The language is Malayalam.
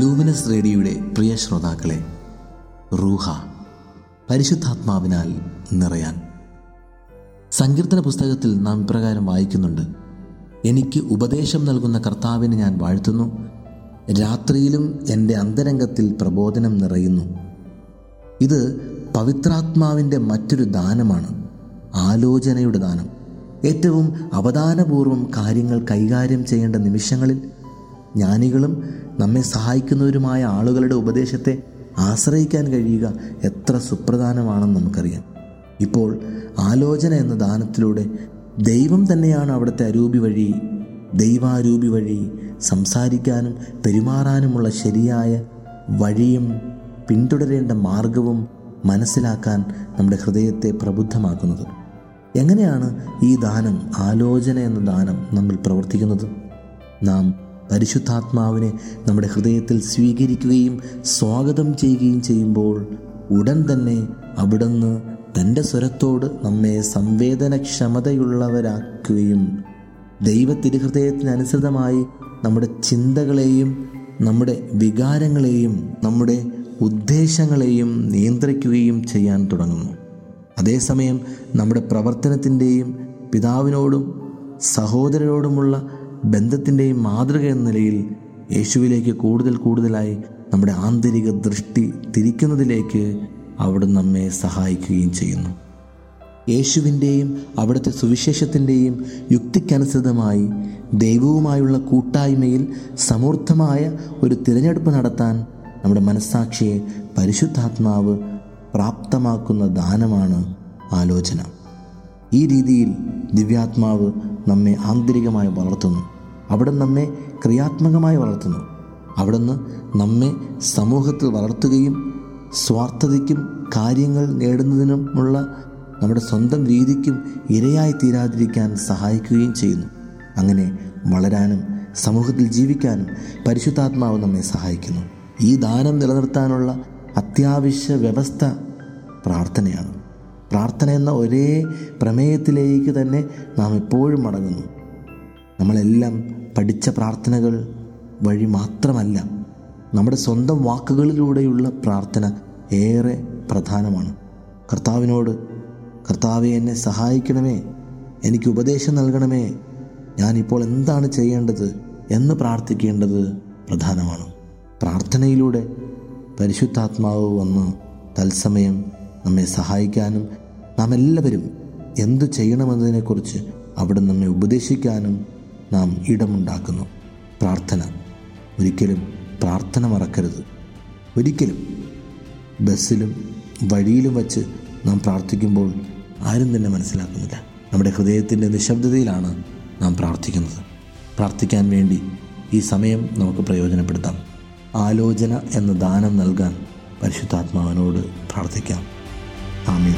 ലൂമിനസ് റേഡിയോയുടെ പ്രിയ ശ്രോതാക്കളെ റൂഹ പരിശുദ്ധാത്മാവിനാൽ നിറയാൻ. സങ്കീർത്തന പുസ്തകത്തിൽ നാം ഇപ്രകാരം വായിക്കുന്നുണ്ട്. എനിക്ക് ഉപദേശം നൽകുന്ന കർത്താവിനെ ഞാൻ വാഴ്ത്തുന്നു. രാത്രിയിലും എന്റെ അന്തരംഗത്തിൽ പ്രബോധനം നിറയുന്നു. ഇത് പവിത്രാത്മാവിന്റെ മറ്റൊരു ദാനമാണ്. ആലോചനയുടെ ദാനം. ഏറ്റവും അവധാനപൂർവം കാര്യങ്ങൾ കൈകാര്യം ചെയ്യേണ്ട നിമിഷങ്ങളിൽ ജ്ഞാനികളും നമ്മെ സഹായിക്കുന്നവരുമായ ആളുകളുടെ ഉപദേശത്തെ ആശ്രയിക്കാൻ കഴിയുക എത്ര സുപ്രധാനമാണെന്ന് നമുക്കറിയാം. ഇപ്പോൾ ആലോചന എന്ന ദാനത്തിലൂടെ ദൈവം തന്നെയാണ് അവിടുത്തെ അരൂപി വഴി ദൈവാരൂപി വഴി സംസാരിക്കാനും പെരുമാറാനുമുള്ള ശരിയായ വഴിയും പിന്തുടരേണ്ട മാർഗവും മനസ്സിലാക്കാൻ നമ്മുടെ ഹൃദയത്തെ പ്രബുദ്ധമാക്കുന്നത്. എങ്ങനെയാണ് ഈ ദാനം ആലോചന എന്ന ദാനം നമ്മൾ പ്രവർത്തിക്കുന്നത്? നാം പരിശുദ്ധാത്മാവിനെ നമ്മുടെ ഹൃദയത്തിൽ സ്വീകരിക്കുകയും സ്വാഗതം ചെയ്യുകയും ചെയ്യുമ്പോൾ ഉടൻ തന്നെ അവിടുന്ന് തന്റെ സ്വരത്തോട് നമ്മെ സംവേദനക്ഷമതയുള്ളവരാക്കുകയും ദൈവത്തിരുഹൃദയത്തിനനുസൃതമായി നമ്മുടെ ചിന്തകളെയും നമ്മുടെ വികാരങ്ങളെയും നമ്മുടെ ഉദ്ദേശങ്ങളെയും നിയന്ത്രിക്കുകയും ചെയ്യാൻ തുടങ്ങുന്നു. അതേസമയം നമ്മുടെ പ്രവർത്തനത്തിന്റെയും പിതാവിനോടും സഹോദരരോടുമുള്ള ബന്ധത്തിന്റെയും മാതൃക എന്ന നിലയിൽ യേശുവിലേക്ക് കൂടുതൽ കൂടുതലായി നമ്മുടെ ആന്തരിക ദൃഷ്ടി തിരിക്കുന്നതിലേക്ക് അവിടെ നമ്മെ സഹായിക്കുകയും ചെയ്യുന്നു. യേശുവിന്റെയും അവിടുത്തെ സുവിശേഷത്തിന്റെയും യുക്തിക്കനുസൃതമായി ദൈവവുമായുള്ള കൂട്ടായ്മയിൽ സമൂർദ്ധമായ ഒരു തിരഞ്ഞെടുപ്പ് നടത്താൻ നമ്മുടെ മനസ്സാക്ഷിയെ പരിശുദ്ധാത്മാവ് പ്രാപ്തമാക്കുന്ന ദാനമാണ് ആലോചന. ഈ രീതിയിൽ ദിവ്യാത്മാവ് നമ്മെ ആന്തരികമായി വളർത്തുന്നു. അവിടെ നമ്മെ ക്രിയാത്മകമായി വളർത്തുന്നു. അവിടുന്ന് നമ്മെ സമൂഹത്തിൽ വളർത്തുകയും സ്വാർത്ഥതയ്ക്കും കാര്യങ്ങൾ നേടുന്നതിനുമുള്ള നമ്മുടെ സ്വന്തം രീതിക്കും ഇരയായി തീരാതിരിക്കാൻ സഹായിക്കുകയും ചെയ്യുന്നു. അങ്ങനെ വളരാനും സമൂഹത്തിൽ ജീവിക്കാനും പരിശുദ്ധാത്മാവ് നമ്മെ സഹായിക്കുന്നു. ഈ ദാനം നിലനിർത്താനുള്ള അത്യാവശ്യ വ്യവസ്ഥ പ്രാർത്ഥനയാണ്. പ്രാർത്ഥന എന്ന ഒരേ പ്രമേയത്തിലേക്ക് തന്നെ നാം എപ്പോഴും മടങ്ങുന്നു. നമ്മളെല്ലാം പഠിച്ച പ്രാർത്ഥനകൾ വഴി മാത്രമല്ല നമ്മുടെ സ്വന്തം വാക്കുകളിലൂടെയുള്ള പ്രാർത്ഥന ഏറെ പ്രധാനമാണ്. കർത്താവിനോട് കർത്താവെ എന്നെ സഹായിക്കണമേ എനിക്ക് ഉപദേശം നൽകണമേ ഞാനിപ്പോൾ എന്താണ് ചെയ്യേണ്ടത് എന്ന് പ്രാർത്ഥിക്കേണ്ടത് പ്രധാനമാണ്. പ്രാർത്ഥനയിലൂടെ പരിശുദ്ധാത്മാവ് വന്ന് തത്സമയം നമ്മെ സഹായിക്കാനും നാം എല്ലാവരും എന്തു ചെയ്യണമെന്നതിനെക്കുറിച്ച് അവിടെ നമ്മെ ഉപദേശിക്കാനും നാം ഇടമുണ്ടാക്കുന്നു. പ്രാർത്ഥന. ഒരിക്കലും പ്രാർത്ഥന മറക്കരുത്. ഒരിക്കലും. ബസ്സിലും വഴിയിലും വച്ച് നാം പ്രാർത്ഥിക്കുമ്പോൾ ആരും തന്നെ മനസ്സിലാക്കുന്നില്ല. നമ്മുടെ ഹൃദയത്തിന്റെ നിശബ്ദതയിലാണ് നാം പ്രാർത്ഥിക്കുന്നത്. പ്രാർത്ഥിക്കാൻ വേണ്ടി ഈ സമയം നമുക്ക് പ്രയോജനപ്പെടുത്താം. ആലോചന എന്ന ദാനം നൽകാൻ പരിശുദ്ധാത്മാവിനോട് പ്രാർത്ഥിക്കാം. ആമീൻ.